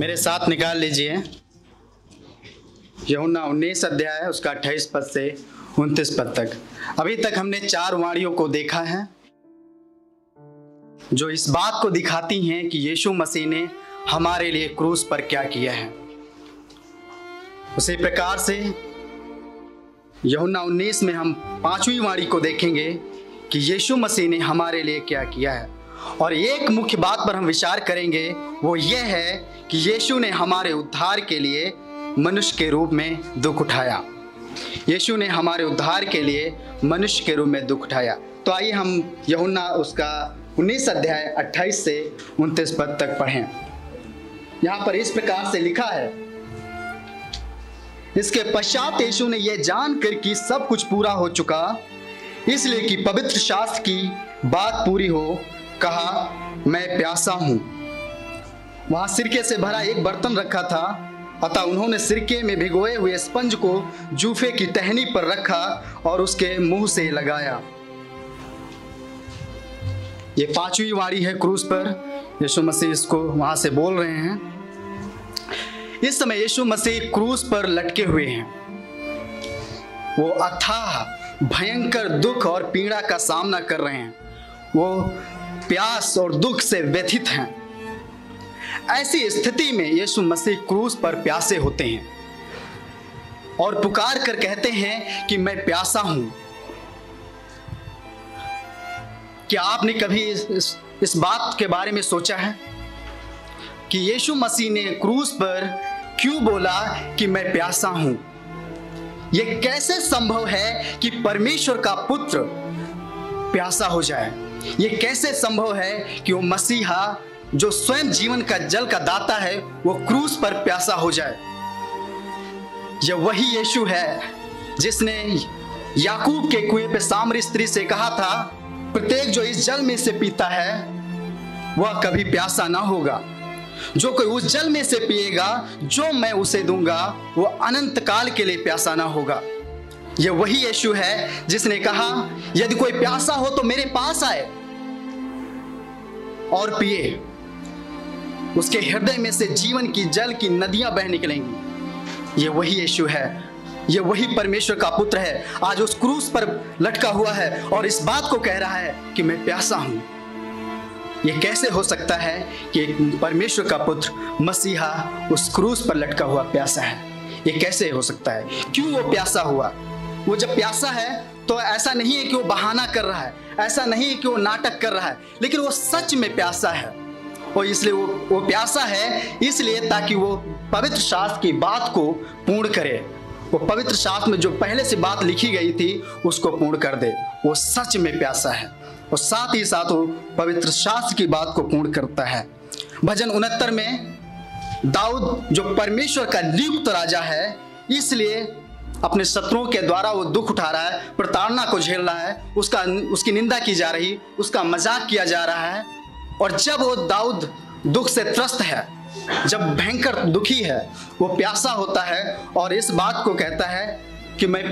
मेरे साथ निकाल लीजिए। यमुना उन्नीस अध्याय है उसका अट्ठाईस पद से उनतीस पद तक। अभी तक हमने चार वाणियों को देखा है, जो इस बात को दिखाती हैं कि यीशु मसीह ने हमारे लिए क्रूस पर क्या किया है। उसी प्रकार से यमुना उन्नीस में हम पांचवी वाणी को देखेंगे कि यीशु मसीह ने हमारे लिए क्या किया है। और एक मुख्य बात पर हम विचार करेंगे, वो ये है कि यीशु ने हमारे उद्धार के लिए मनुष्य के रूप में दुख उठाया। यीशु ने हमारे उद्धार के लिए मनुष्य के रूप में दुख उठाया। तो आइए हम यहुन्ना उसका 19 अध्याय 28 से 29 पद तक पढ़ें। यहाँ पर इस प्रकार से लिखा है, इसके पश्चात यीशु ने यह जानकर कि सब कुछ पूरा हो चुका, इसलिए कि पवित्र शास्त्र की बात पूरी हो कहा, मैं प्यासा हूँ। वहाँ सिरके से भरा एक बर्तन रखा था, अतः उन्होंने सिरके में भिगोए हुए स्पंज को जूफे की टहनी पर रखा और उसके मुँह से लगाया। ये पांचवी वारी है क्रूस पर। यीशु मसीह इसको वहाँ से बोल रहे हैं। इस समय यीशु मसीह क्रूस पर लटके हुए हैं। वो अथाह, भयंकर दुख और पीड़ा का सामना कर रहे हैं। वो प्यास और दुख से व्यथित हैं। ऐसी स्थिति में यीशु मसीह क्रूस पर प्यासे होते हैं और पुकार कर कहते हैं कि मैं प्यासा हूँ। क्या आपने कभी इस, इस, इस बात के बारे में सोचा है कि यीशु मसीह ने क्रूस पर क्यों बोला कि मैं प्यासा हूँ? यह कैसे संभव है कि परमेश्वर का पुत्र प्यासा हो जाए? यह कैसे संभव है कि वो मसीहा, जो स्वयं जीवन का जल का दाता है, वो क्रूस पर प्यासा हो जाए? यह वही यीशु है, जिसने याकूब के कुएँ पे सामरी स्त्री से कहा था, प्रत्येक जो इस जल में से पीता है, वह कभी प्यासा ना होगा। जो कोई उस जल में से पिएगा, जो मैं उसे दूँगा वह अनंत काल के लिए प्यासा ना होगा। यह वही यीशु है जिसने कहा, यदि कोई प्यासा हो तो मेरे पास आए। और पिए, उसके हृदय में से जीवन की जल की नदियाँ बह निकलेंगी। ये वही यीशु है, ये वही परमेश्वर का पुत्र है। आज उस क्रूस पर लटका हुआ है और इस बात को कह रहा है कि मैं प्यासा हूँ। ये कैसे हो सकता है कि परमेश्वर का पुत्र मसीहा उस क्रूस पर लटका हुआ प्यासा है? ये कैसे हो सकता है? क्यों वो प्यासा हुआ? वो जब प्यासा है तो ऐसा नहीं है कि वो बहाना कर रहा है, ऐसा नहीं है कि वो नाटक कर रहा है, लेकिन वो सच में प्यासा है। और इसलिए वो वो प्यासा है, इसलिए ताकि वो पवित्र शास्त्र की बात को पूर्ण करे। वो पवित्र शास्त्र में जो पहले से बात लिखी गई थी, उसको पूर्ण कर दे। वो सच में प्यासा है। और साथ ही साथ वो पवित्र शास्त्र की बात को पूर्ण करता है। भजन उनहत्तर में, दाऊद जो परमेश्वर का नियुक्त राजा है, इसलिए अपने शत्रुओं के द्वारा वो दुख उठा रहा है, प्रताड़ना को झेल रहा है, उसका, उसकी निंदा की जा रही, उसका मज़ाक किया जा रहा है। और जब वो दाऊद दुख से त्रस्त है, जब भयंकर दुखी है, वो प्यासा होता है और इस बात को कहता है कि मैं,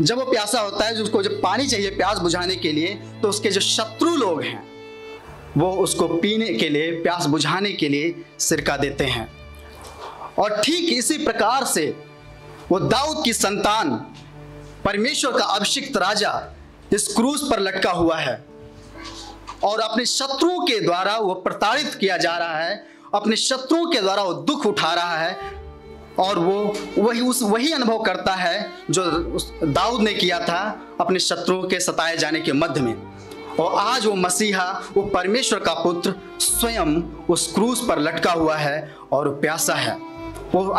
जब वो प्यासा होता है, उसको जब पानी चाहिए प्यास बुझाने के लिए तो उसके जो शत्रु लोग हैं, वो उसको पीने के लिए, प्यास बुझाने के लिए सिरका देते हैं। और ठीक इसी प्रकार से वो दाऊद की संतान, परमेश्वर का अभिषिक्त राजा, इस क्रूस पर लटका हुआ है। और अपने शत्रुओं के द्वारा वो प्रताड़ित किया जा रहा है, अपने शत्रुओं के द्वारा वो दुख उठा रहा है, और वो वही उस, वही अनुभव करता है जो दाऊद ने किया था अपने शत्रुओं के सताए जाने के मध्य में। और आज वो मसीहा, वो परमेश्वर का पुत्र स्वयं उस क्रूस पर लटका हुआ है और प्यासा है। वो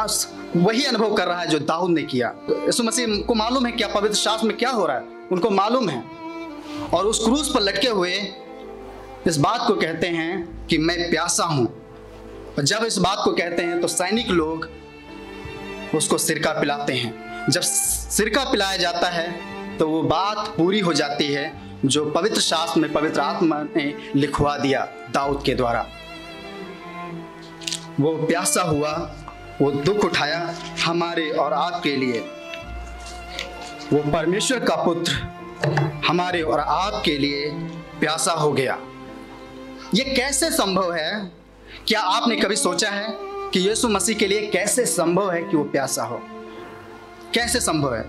वही अनुभव कर रहा है जो दाऊद ने किया। यीशु मसीह को मालूम है क्या पवित्र शास्त्र में क्या हो रहा है। उनको मालूम है। और उस क्रूस पर लटके हुए इस बात को कहते हैं कि मैं प्यासा हूँ। और जब इस बात को कहते हैं तो सैनिक लोग उसको सिरका पिलाते हैं। जब सिरका पिलाया जाता है तो वो बात पूरी हो जाती है जो पवित्र शास्त्र में पवित्र आत्मा ने लिखवा दिया दाऊद के द्वारा। वो प्यासा हुआ वो दुख उठाया हमारे और आपके लिए। वो परमेश्वर का पुत्र हमारे और आपके लिए प्यासा हो गया। ये कैसे संभव है? क्या आपने कभी सोचा है कि यीशु मसीह के लिए कैसे संभव है कि वो प्यासा हो? कैसे संभव है?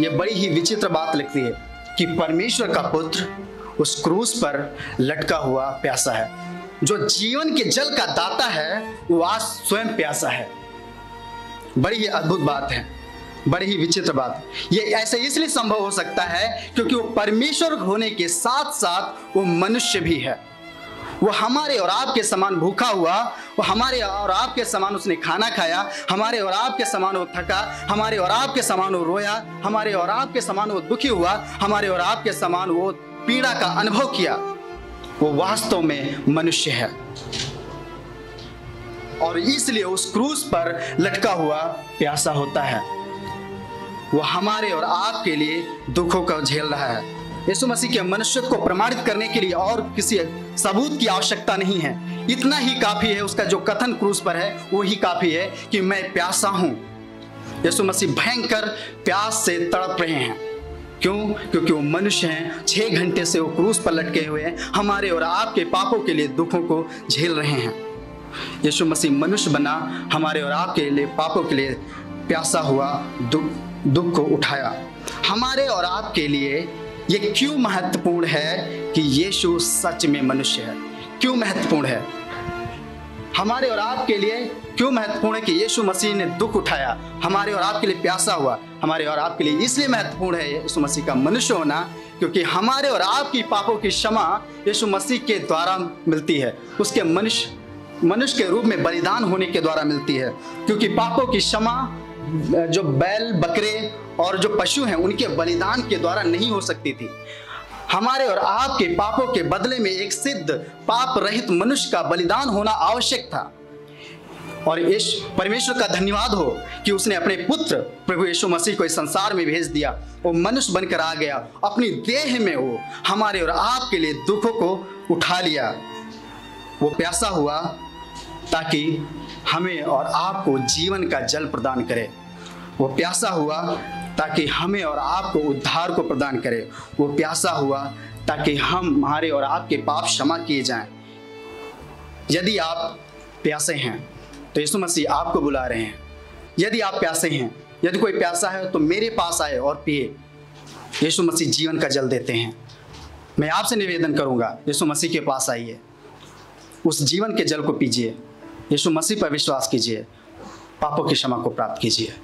यह बड़ी ही विचित्र बात लगती है कि परमेश्वर का पुत्र उस क्रूस पर लटका हुआ प्यासा है। जो जीवन के जल का दाता है, वो आज स्वयं प्यासा है। बड़ी ही अद्भुत बात है, बड़ी ही विचित्र बात। ये ऐसे इसलिए संभव हो सकता है क्योंकि वो परमेश्वर होने के साथ साथ वो मनुष्य भी है। वो हमारे और आपके समान भूखा हुआ, वो हमारे और आपके समान उसने खाना खाया, हमारे और आपके समान वो थका, हमारे और आपके समान वो रोया, हमारे और आपके समान वो दुखी हुआ, हमारे और आपके समान वो पीड़ा का अनुभव किया। वो वास्तव में मनुष्य है। और इसलिए उस क्रूस पर लटका हुआ प्यासा होता है। वो हमारे और आपके लिए दुखों का झेल रहा है। यीशु मसीह के मनुष्यत्व को प्रमाणित करने के लिए और किसी सबूत की आवश्यकता नहीं है। इतना ही काफ़ी है, उसका जो कथन क्रूस पर है वो ही काफ़ी है कि मैं प्यासा हूँ। यीशु मसीह भयंकर प्यास से तड़प रहे हैं। क्यों? क्योंकि वो मनुष्य हैं, छह घंटे से वो क्रूस पर लटके हुए हैं, हमारे और आपके पापों के लिए दुखों को झेल रहे हैं। यीशु मसीह मनुष्य बना, हमारे और आपके लिए पापों के लिए प्यासा हुआ दुख दुख को उठाया। हमारे और आपके लिए ये क्यों महत्वपूर्ण है कि यीशु सच में मनुष्य है? क्यों महत्वपूर्ण है? हमारे और आपके लिए क्यों महत्वपूर्ण है कि यीशु मसीह ने दुख उठाया? हमारे और आपके लिए प्यासा हुआ। हमारे और आपके लिए इसलिए महत्वपूर्ण है यीशु मसीह का मनुष्य होना, क्योंकि हमारे और आपकी पापों की क्षमा यीशु मसीह के द्वारा मिलती है। उसके मनुष्य मनुष्य के रूप में बलिदान होने के द्वारा मिलती है। क्योंकि पापों की क्षमा, जो बैल, बकरे और जो पशु हैं, उनके बलिदान के द्वारा नहीं हो सकती थी। हमारे और आपके पापों के बदले में एक सिद्ध पाप रहित मनुष्य का बलिदान होना आवश्यक था। और इस परमेश्वर का धन्यवाद हो कि उसने अपने पुत्र, प्रभु यीशु मसीह को इस संसार में भेज दिया। वो मनुष्य बनकर आ गया, अपनी देह में वो हमारे और आपके लिए दुखों को उठा लिया। वो प्यासा हुआ ताकि हमें और आपको जीवन का जल प्रदान करे। वो प्यासा हुआ ताकि हमें और आपको उद्धार को प्रदान करे। वो प्यासा हुआ ताकि हम हमारे और आपके पाप क्षमा किए जाएँ। यदि आप प्यासे हैं तो यीशु मसीह आपको बुला रहे हैं। यदि आप प्यासे हैं, यदि कोई प्यासा है तो मेरे पास आए और पिए। यीशु मसीह जीवन का जल देते हैं। मैं आपसे निवेदन करूँगा, यीशु मसीह के पास आइए। उस जीवन के जल को पीजिए। यीशु मसीह पर विश्वास कीजिए। पापों की क्षमा को प्राप्त कीजिए।